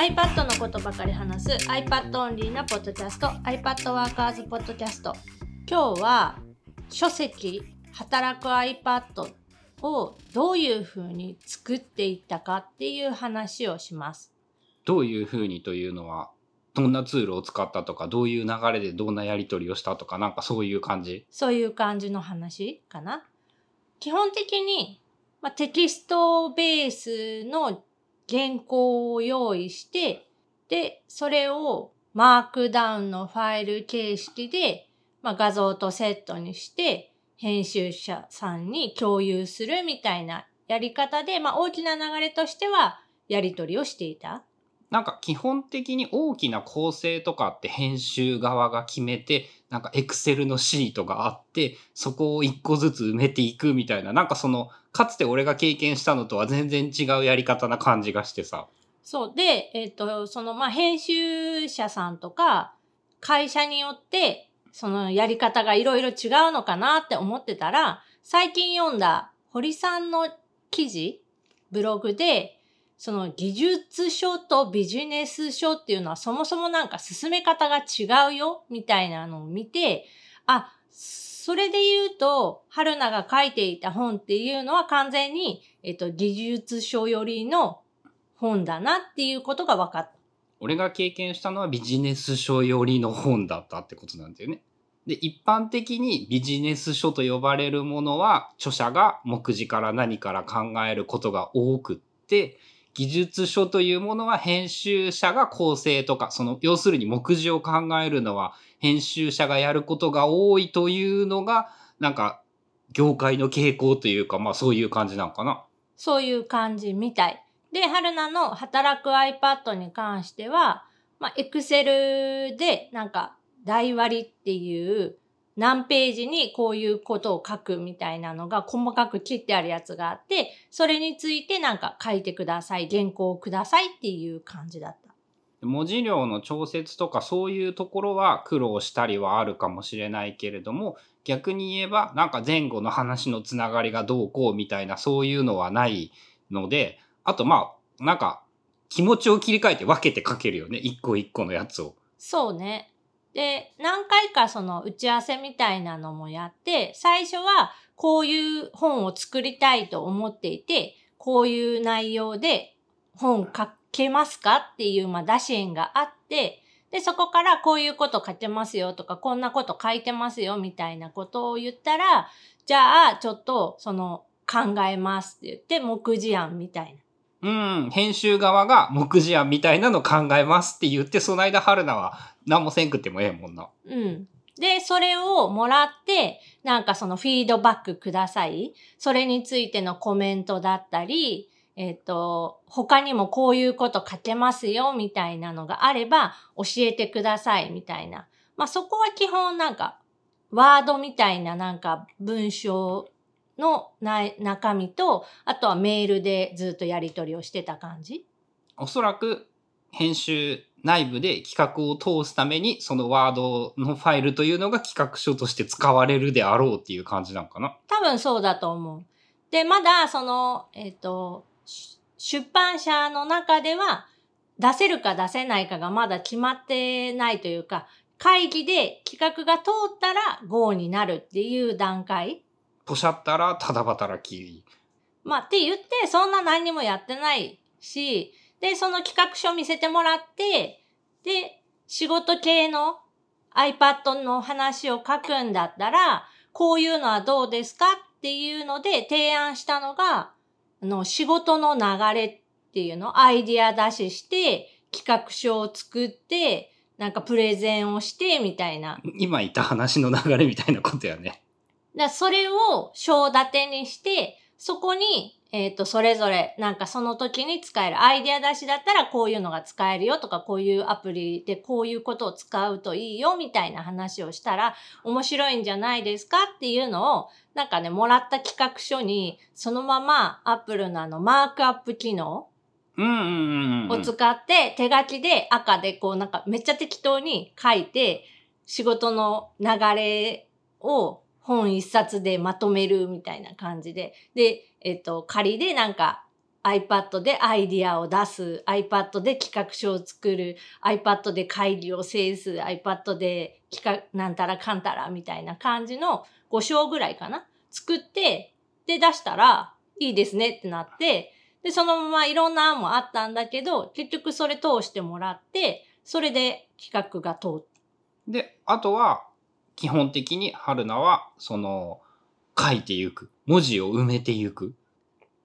iPad のことばかり話す iPad オンリーなポッドキャスト iPad ワーカーズポッドキャスト今日は書籍働く iPad をどういうふうに作っていったかっていう話をします。どういうふうにというのは、どんなツールを使ったとか、どういう流れでどんなやり取りをしたとか、なんかそういう感じ？そういう感じの話かな。基本的に、まあ、テキストベースの原稿を用意して、で、それをマークダウンのファイル形式で、まあ、画像とセットにして、編集者さんに共有するみたいなやり方で、まあ、大きな流れとしてはやり取りをしていた。なんか基本的に大きな構成とかって編集側が決めて、なんかエクセルのシートがあって、そこを一個ずつ埋めていくみたいな、なんかその、かつて俺が経験したのとは全然違うやり方な感じがしてさ。そう。で、えっ、と、その、まあ、編集者さんとか、会社によって、そのやり方がいろいろ違うのかなって思ってたら、最近読んだ堀さんの記事、ブログで、その技術書とビジネス書っていうのはそもそもなんか進め方が違うよ、みたいなのを見て、あ、それで言うと、春菜が書いていた本っていうのは完全に、えっと、技術書よりの本だなっていうことが分かった。俺が経験したのはビジネス書寄りの本だったってことなんだよね。で、一般的にビジネス書と呼ばれるものは、著者が目次から何から考えることが多くって、技術書というものは編集者が構成とか、その、要するに目次を考えるのは編集者がやることが多いというのが、なんか、業界の傾向というか、まあそういう感じなんかな。そういう感じみたい。で、春菜の働く iPad に関しては、まあ、Excel でなんか台割りっていう何ページにこういうことを書くみたいなのが細かく切ってあるやつがあって、それについてなんか書いてください、原稿をくださいっていう感じだった。文字量の調節とかそういうところは苦労したりはあるかもしれないけれども逆に言えばなんか前後の話のつながりがどうこうみたいなそういうのはないのであとまあなんか気持ちを切り替えて分けて書けるよね一個一個のやつを。そうね。で、何回かその打ち合わせみたいなのもやって、最初はこういう本を作りたいと思っていて、こういう内容で本書けますかっていう、まあ、打診があって、で、そこからこういうこと書けますよとか、こんなこと書いてますよみたいなことを言ったら、じゃあ、ちょっと、その、考えますって言って、目次案みたいな。うん、編集側が目次案みたいなの考えますって言って、その間春菜は何もせんくってもええもんな。うん。で、それをもらって、なんかそのフィードバックください。それについてのコメントだったり、えっ、と、他にもこういうこと書けますよ、みたいなのがあれば、教えてください、みたいな。まあそこは基本なんか、ワードみたいななんか文章のな中身と、あとはメールでずっとやり取りをしてた感じ。おそらく編集内部で企画を通すためにそのワードのファイルというのが企画書として使われるであろうっていう感じなのかな。多分そうだと思う。で、まだその、えっ、と、し出版社の中では出せるか出せないかがまだ決まってないというか、会議で企画が通ったら GO になるっていう段階。ポシャったらただ働き。まあって言って、そんな何にもやってないし、で、その企画書見せてもらって、で、仕事系の iPad の話を書くんだったら、こういうのはどうですかっていうので提案したのが、あの、仕事の流れっていうの、アイディア出しして、企画書を作って、なんかプレゼンをして、みたいな。今言った話の流れみたいなことやね。でそれを章立てにして、そこに、えっ、と、それぞれ、なんかその時に使える。アイデア出しだったらこういうのが使えるよとか、こういうアプリでこういうことを使うといいよみたいな話をしたら、面白いんじゃないですかっていうのを、なんかね、もらった企画書に、そのままアップルのあの、マークアップ機能。を使って、手書きで赤でこうなんかめっちゃ適当に書いて、仕事の流れを本一冊でまとめるみたいな感じで、で、えっと、仮でなんか iPad でアイディアを出す、iPad で企画書を作る、iPad で会議を制す、iPad で企画、なんたらかんたらみたいな感じの5章ぐらいかな作って、で出したら、いいですねってなって、で、そのままいろんな案もあったんだけど、結局それ通してもらって、それで企画が通った。で、あとは、基本的に春菜は、その、書いていく。文字を埋めていく。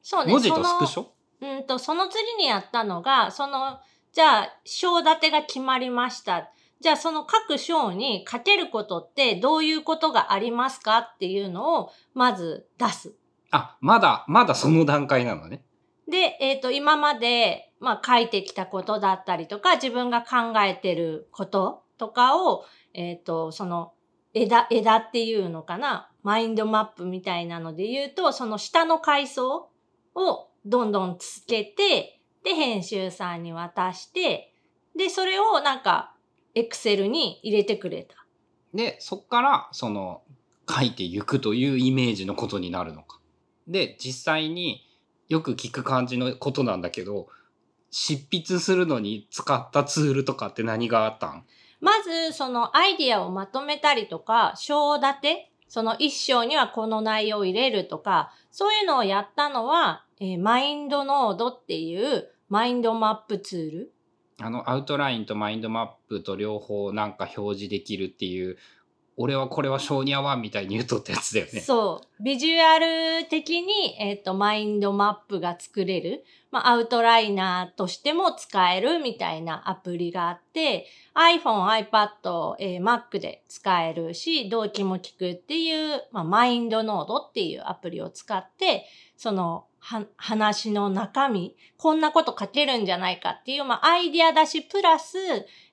そうね。文字とスクショ？うんと、その次にやったのが、その、じゃあ、章立てが決まりました。じゃあ、その各章に書けることってどういうことがありますかっていうのを、まず出す。あ、まだ、まだその段階なのね。で、えっ、と、今まで、まあ、書いてきたことだったりとか、自分が考えてることとかを、えっ、と、その、枝、枝っていうのかな、マインドマップみたいなので言うと、その下の階層をどんどんつけて、で、編集さんに渡して、で、それをなんか、エクセルに入れてくれた。で、そっから、その、書いていくというイメージのことになるのか。で、実際によく聞く感じのことなんだけど、執筆するのに使ったツールとかって何があったん？まず、そのアイディアをまとめたりとか、章立て、その一章にはこの内容を入れるとか、そういうのをやったのは、えーマインドノードっていうマインドマップツール。あの、アウトラインとマインドマップと両方なんか表示できるっていう、俺はこれは性に合わんみたいに言うとったやつだよね。そう。ビジュアル的に、えっ、と、マインドマップが作れる。まあ、アウトライナーとしても使えるみたいなアプリがあって、iPhone、iPad、えー Mac で使えるし、動機も聞くっていう、まあ、マインドノードっていうアプリを使って、その、は、話の中身、こんなこと書けるんじゃないかっていう、まあ、アイディアだし、プラス、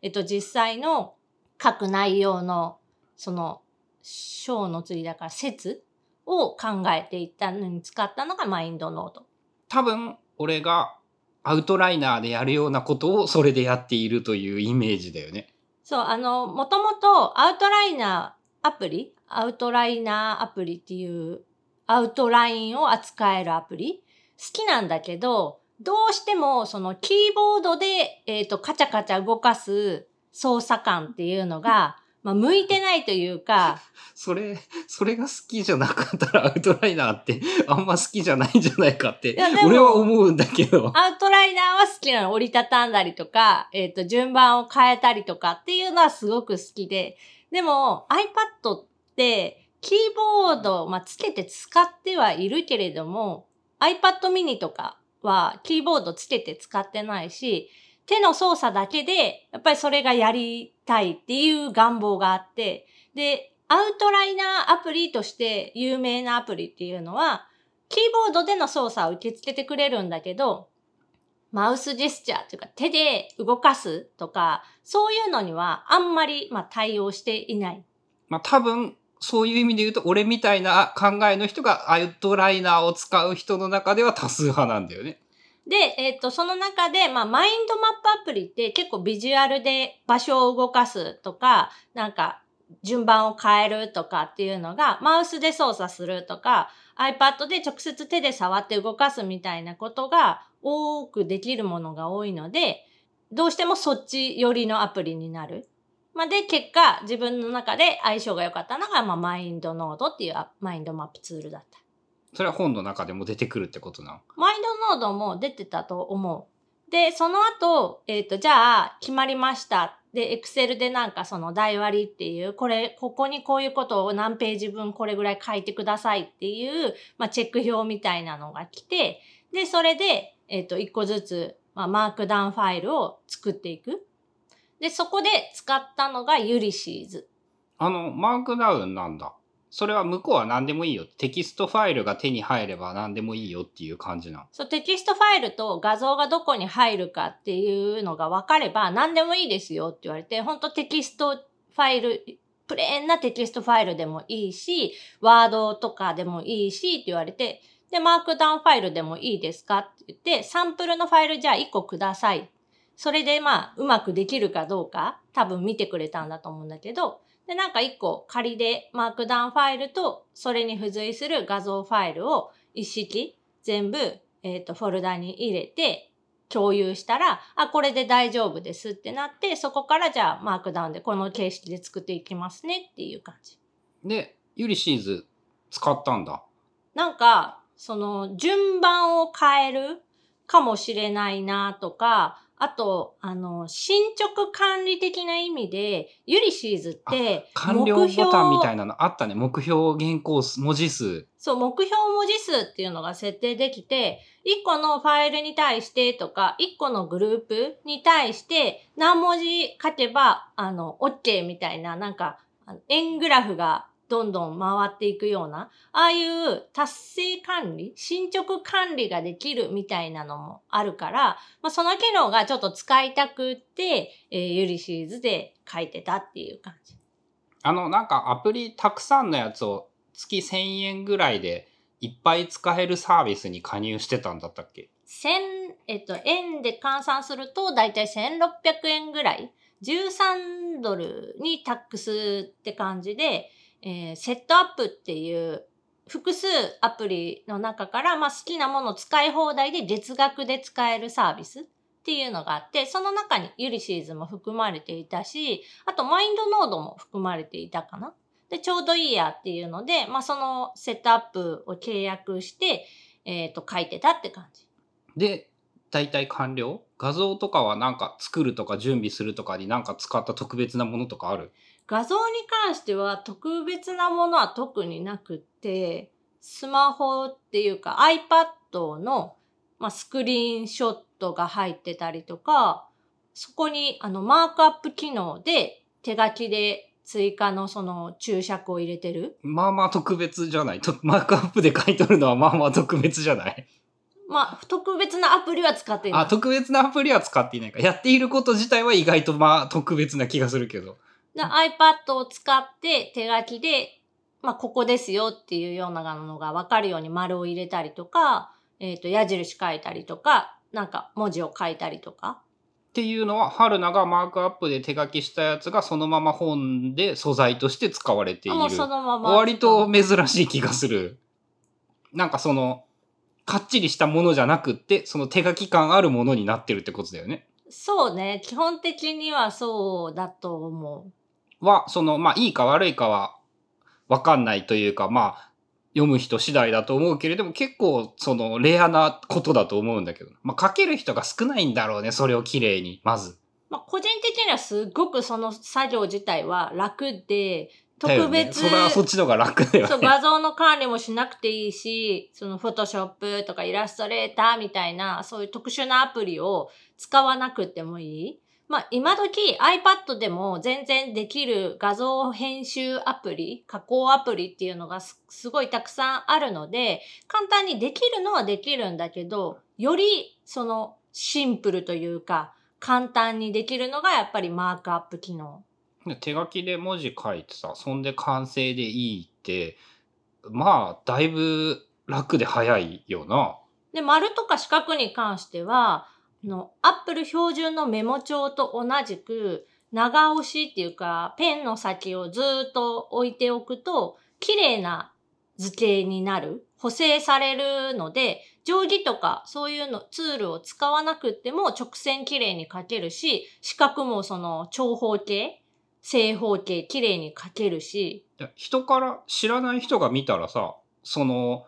えっと、実際の書く内容の、その、章の次だから説を考えていったのに使ったのがマインドノード。多分、俺がアウトライナーでやるようなことをそれでやっているというイメージだよね。そう、あの、もともとアウトライナーアプリ、アウトライナーアプリっていうアウトラインを扱えるアプリ好きなんだけど、どうしてもそのキーボードで、えっ、と、カチャカチャ動かす操作感っていうのが、まあ、向いてないというか、それ、それが好きじゃなかったらアウトライナーってあんま好きじゃないんじゃないかって俺は思うんだけど。アウトライナーは好きなの。折りたたんだりとか、えっ、と、順番を変えたりとかっていうのはすごく好きで。でも、iPad って、キーボード、まあ、つけて使ってはいるけれども、iPad mini とかはキーボードつけて使ってないし、手の操作だけで、やっぱりそれがやりたいっていう願望があって、で、アウトライナーアプリとして有名なアプリっていうのは、キーボードでの操作を受け付けてくれるんだけど、マウスジェスチャーというか手で動かすとか、そういうのにはあんまり、まあ、対応していない。まあ多分、そういう意味で言うと、俺みたいな考えの人がアウトライナーを使う人の中では多数派なんだよね。で、えっ、と、その中で、まあ、マインドマップアプリって結構ビジュアルで場所を動かすとか、なんか、順番を変えるとかっていうのが、マウスで操作するとか、iPad で直接手で触って動かすみたいなことが多くできるものが多いので、どうしてもそっち寄りのアプリになる。まあ、で、結果、自分の中で相性が良かったのが、まあ、マインドノードっていうアマインドマップツールだった。それは本の中でも出てくるってことなの？マインードも出てたと思う。で、その後、えっ、と、じゃあ、決まりました。で、エクセルでなんかその台割りっていう、これ、ここにこういうことを何ページ分これぐらい書いてくださいっていう、まあ、チェック表みたいなのが来て、で、それで、えっ、と、一個ずつ、まあ、マークダウンファイルを作っていく。で、そこで使ったのがユリシーズ。あの、マークダウンなんだ。それは向こうは何でもいいよ。テキストファイルが手に入れば何でもいいよっていう感じなの。そう、テキストファイルと画像がどこに入るかっていうのが分かれば何でもいいですよって言われて、本当テキストファイル、プレーンなテキストファイルでもいいし、ワードとかでもいいしって言われて、で、マークダウンファイルでもいいですかって言って、サンプルのファイルじゃあ1個ください。それでまあ、うまくできるかどうか、多分見てくれたんだと思うんだけど、で、なんか1個仮でマークダウンファイルと、それに付随する画像ファイルを一式全部、えっ、と、フォルダに入れて、共有したら、あ、これで大丈夫ですってなって、そこからじゃあマークダウンでこの形式で作っていきますねっていう感じ。で、ユリシーズ使ったんだ。なんか、その、順番を変えるかもしれないなとか、あと、あの、進捗管理的な意味で、ユリシーズって、完了ボタンみたいな。なのあったね。目標原稿数、文字数。そう、目標文字数っていうのが設定できて、1個のファイルに対してとか、1個のグループに対して何文字書けば、あの、OK みたいな、なんか、円グラフがどんどん回っていくような、ああいう達成管理、進捗管理ができるみたいなのもあるから、まあ、その機能がちょっと使いたくって、えーユリシーズで書いてたっていう感じ。あの、なんかアプリたくさんのやつを月1000円ぐらいでいっぱい使えるサービスに加入してたんだったっけ？千、えっと、円で換算すると、だいたい1600円ぐらい。13ドルにタックスって感じで、えーセットアップっていう複数アプリの中から、まあ、好きなもの使い放題で月額で使えるサービスっていうのがあって、その中にユリシーズも含まれていたし、あとマインドノードも含まれていたかな。で、ちょうどいいやっていうので、まあ、そのセットアップを契約して、えっ、と、書いてたって感じ。で、大体完了？画像とかはなんか作るとか準備するとかになんか使った特別なものとかある？画像に関しては特別なものは特になくって、スマホっていうか iPad の、まあ、スクリーンショットが入ってたりとか、そこにあのマークアップ機能で手書きで追加のその注釈を入れてる。まあまあ特別じゃないとマークアップで書いとるのはまあまあ特別じゃないまあ、特別なアプリは使っていない。あ、特別なアプリは使っていないか。やっていること自体は意外とまあ特別な気がするけど。で iPad を使って手書きで、まあ、ここですよっていうようなのが分かるように丸を入れたりとか、えっ、と、矢印書いたりとか、なんか文字を書いたりとか。っていうのは、春菜がマークアップで手書きしたやつがそのまま本で素材として使われている。もうそのまま。割と珍しい気がする。なんかその、かっちりしたものじゃなくって、その手書き感あるものになってるってことだよね。そうね。基本的にはそうだと思う。は、その、まあいいか悪いかはわかんないというか、まあ、読む人次第だと思うけれども、結構そのレアなことだと思うんだけど。まあ書ける人が少ないんだろうね、それを綺麗に、まず。まあ、個人的にはすごくその作業自体は楽で、特別、それはそっちの方が楽だよそう、ね。画像の管理もしなくていいし、そのフォトショップとかイラストレーターみたいな、そういう特殊なアプリを使わなくてもいい。まあ、今時 iPad でも全然できる画像編集アプリ、加工アプリっていうのがすすごいたくさんあるので、簡単にできるのはできるんだけど、よりそのシンプルというか、簡単にできるのがやっぱりマークアップ機能。手書きで文字書いてさ、そんで完成でいいって、まあ、だいぶ楽で早いよな。で、丸とか四角に関しては、あの、Apple 標準のメモ帳と同じく、長押しっていうか、ペンの先をずっと置いておくと、綺麗な図形になる。補正されるので、定規とかそういうの、ツールを使わなくても直線綺麗に書けるし、四角もその長方形、正方形綺麗に書けるし、人から知らない人が見たらさ、その、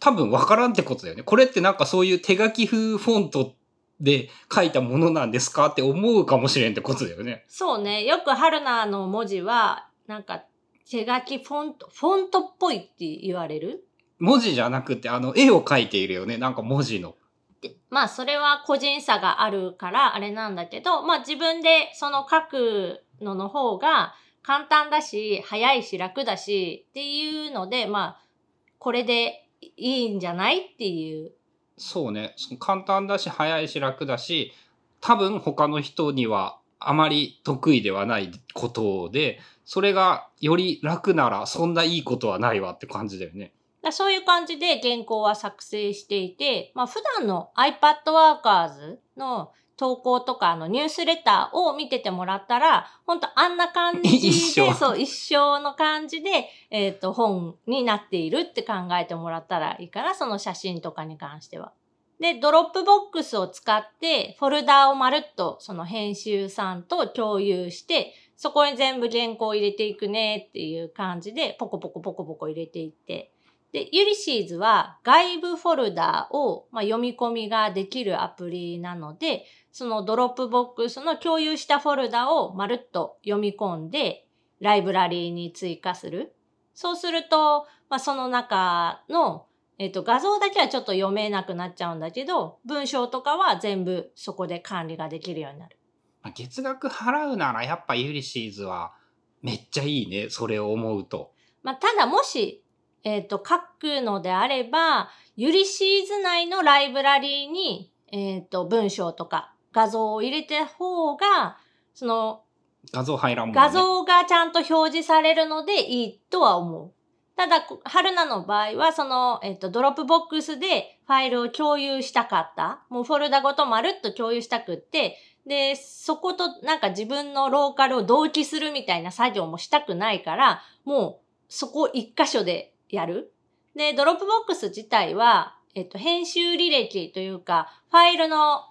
多分わからんってことだよね。これってなんかそういう手書き風フォントで書いたものなんですかって思うかもしれんってことだよね。そうね。よく春菜の文字は、なんか、手書きフォント、フォントっぽいって言われる？文字じゃなくて、あの、絵を描いているよね。なんか文字の。でまあ、それは個人差があるから、あれなんだけど、まあ自分でその書くのの方が簡単だし、早いし楽だしっていうので、まあ、これでいいんじゃない？っていう。そうね。その簡単だし、早いし、楽だし、多分他の人にはあまり得意ではないことで、それがより楽ならそんないいことはないわって感じだよね。だそういう感じで原稿は作成していて、まあ普段の iPad Workers の投稿とかあのニュースレターを見ててもらったら、本当あんな感じで、一緒そう、一緒の感じで、えっ、と、本になっているって考えてもらったらいいかな、その写真とかに関しては。で、 Dropbox を使って、フォルダをまるっとその編集さんと共有して、そこに全部原稿を入れていくねっていう感じで、ポコポコポコポコ入れていって。で、 Ulysses は外部フォルダを、まあ、読み込みができるアプリなので、その Dropbox の共有したフォルダをまるっと読み込んで、ライブラリーに追加する。そうすると、まあ、その中のえっ、と、画像だけはちょっと読めなくなっちゃうんだけど、文章とかは全部そこで管理ができるようになる。まあ月額払うならやっぱユリシーズはめっちゃいいね。それを思うと。まあ、ただもし、えっ、と、書くのであれば、ユリシーズ内のライブラリーに、えっ、と、文章とか画像を入れた方が、その、画像入らんもんね。画像がちゃんと表示されるのでいいとは思う。ただ、こ春菜の場合は、その、えっと、 Dropbox でファイルを共有したかった。もうフォルダごとまるっと共有したくって、で、そことなんか自分のローカルを同期するみたいな作業もしたくないから、もうそこ一箇所でやる。で、 Dropbox 自体は、えっと、編集履歴というか、ファイルの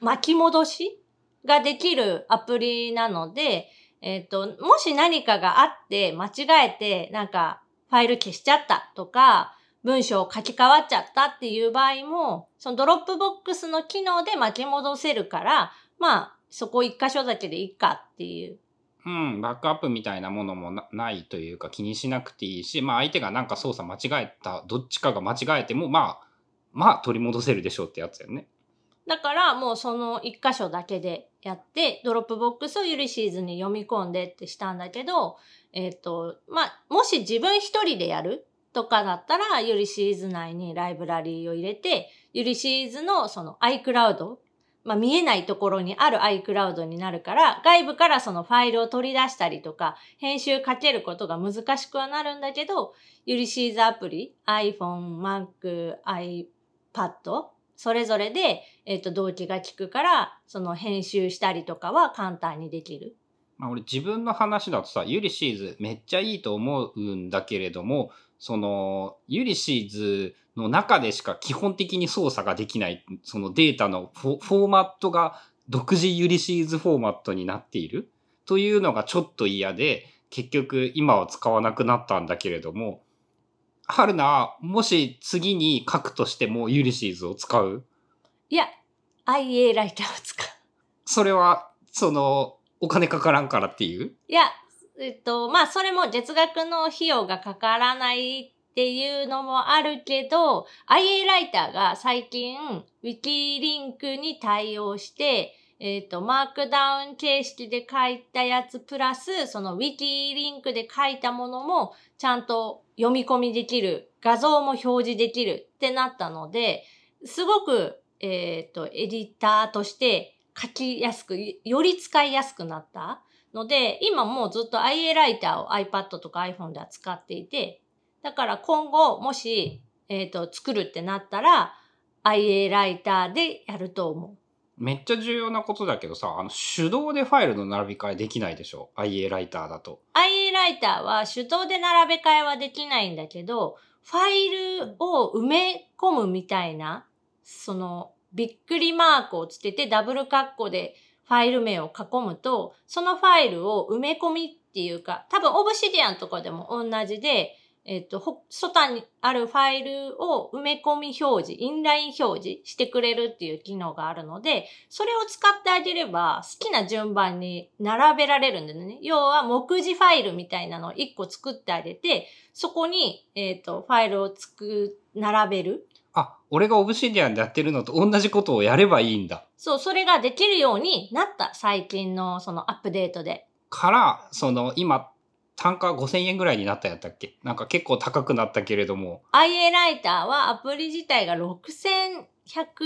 巻き戻しができるアプリなので、えっ、と、もし何かがあって間違えてなんかファイル消しちゃったとか、文章を書き換わっちゃったっていう場合も、その Dropbox の機能で巻き戻せるから、まあ、そこ一箇所だけでいいかっていう。うん、バックアップみたいなものもなないというか気にしなくていいし、まあ相手がなんか操作間違えた、どっちかが間違えても、まあ、まあ取り戻せるでしょうってやつやね。だからもうその一箇所だけでやって、 Dropbox を Ulysses に読み込んでってしたんだけど、えっ、と、まあ、もし自分一人でやるとかだったら、 Ulysses 内にライブラリーを入れて、 Ulysses のその iCloud、まあ、見えないところにある iCloud になるから、外部からそのファイルを取り出したりとか、編集かけることが難しくはなるんだけど、ユリシーズアプリ、iPhone、Mac、iPad、それぞれで、えっ、と、同期が効くから、その編集したりとかは簡単にできる。まあ俺自分の話だとさ、ユリシーズめっちゃいいと思うんだけれども、その、ユリシーズの中でしか基本的に操作ができない、そのデータのフォーマットが独自ユリシーズフォーマットになっているというのがちょっと嫌で、結局今は使わなくなったんだけれども、春菜はもし次に書くとしてもユリシーズを使う？いや、IA ライターを使う。それは、その、お金かからんからっていう？いや、えっと、まあ、それも月額の費用がかからないっていうのもあるけど、IA ライターが最近、ウィキリンクに対応して、えっと、マークダウン形式で書いたやつプラス、そのウィキリンクで書いたものもちゃんと読み込みできる、画像も表示できるってなったので、すごく、えっと、エディターとして書きやすく、より使いやすくなった。ので、今もうずっと IA ライターを iPad とか iPhone では使っていて、だから今後もし、えっ、と、作るってなったら、IA ライターでやると思う。めっちゃ重要なことだけどさ、あの、手動でファイルの並び替えできないでしょ ?IA ライターだと。IA ライターは手動で並べ替えはできないんだけど、ファイルを埋め込むみたいな、その、びっくりマークをつけてダブルカッコでファイル名を囲むと、そのファイルを埋め込みっていうか、多分オブシディアンとかでも同じで、えっ、と、ほ外にあるファイルを埋め込み表示、インライン表示してくれるっていう機能があるので、それを使ってあげれば好きな順番に並べられるんだよね。要は目次ファイルみたいなのを1個作ってあげて、そこに、えっ、と、ファイルをつく、並べる。あ、俺がオブシディアンでやってるのと同じことをやればいいんだ。そう、それができるようになった。最近のそのアップデートで。から、その、今、単価5000円ぐらいになったやったっけ？なんか結構高くなったけれども、IA ライターはアプリ自体が6100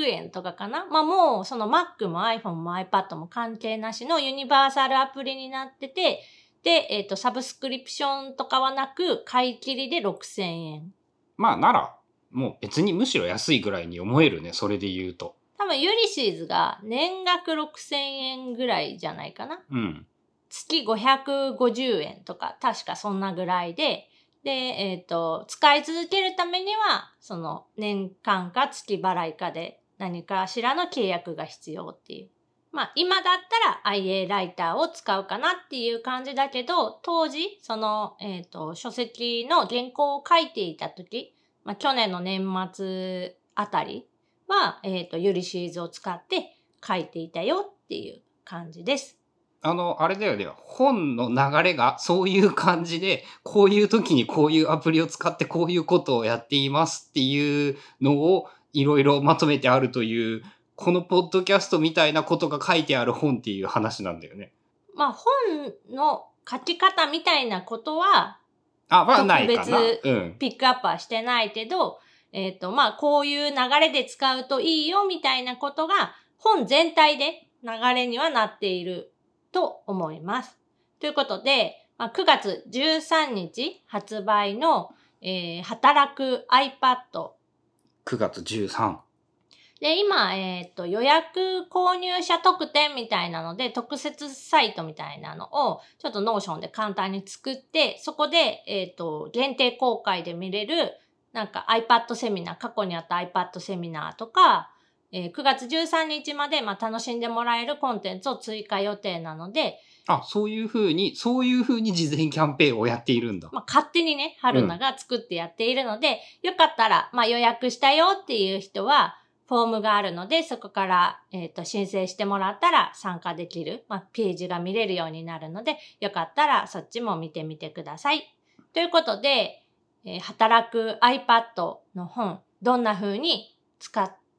円とかかな？まあもうその Mac も iPhone も iPad も関係なしのユニバーサルアプリになってて、で、えっ、と、サブスクリプションとかはなく、買い切りで6000円。まあなら、もう別にむしろ安いぐらいに思えるね、それで言うと。多分ユリシーズが年額6000円ぐらいじゃないかなうん。月550円とか、確かそんなぐらいで、で、えっ、と、使い続けるためには、その年間か月払いかで何かしらの契約が必要っていう。まあ、今だったら IA ライターを使うかなっていう感じだけど、当時、その、えっ、と、書籍の原稿を書いていた時、まあ、去年の年末あたりは、えっ、と、ユリシリーズを使って書いていたよっていう感じです。あの、あれだよね。本の流れがそういう感じで、こういう時にこういうアプリを使ってこういうことをやっていますっていうのをいろいろまとめてあるという、このポッドキャストみたいなことが書いてある本っていう話なんだよね。まあ、本の書き方みたいなことは、あ、まあないかな。特別うん。ピックアップはしてないけど、えっ、と、まあ、こういう流れで使うといいよみたいなことが、本全体で流れにはなっていると思います。ということで、まあ、9月13日発売の、えー働く iPad 9月13。で、今、えっ、と、予約購入者特典みたいなので、特設サイトみたいなのを、ちょっと Notion で簡単に作って、そこで、えっ、と、限定公開で見れる、なんか iPad セミナー、過去にあった iPad セミナーとか、えー9月13日まで、まあ、楽しんでもらえるコンテンツを追加予定なので、あ、そういうふうに、そういうふうに事前キャンペーンをやっているんだ。まあ、勝手にね、春菜が作ってやっているので、よかったら、まあ、予約したよっていう人は、フォームがあるので、そこから、えっ、と、申請してもらったら参加できる、まあ、ページが見れるようになるので、よかったらそっちも見てみてください。ということで、えー働く iPad の本、どんな風に使っ、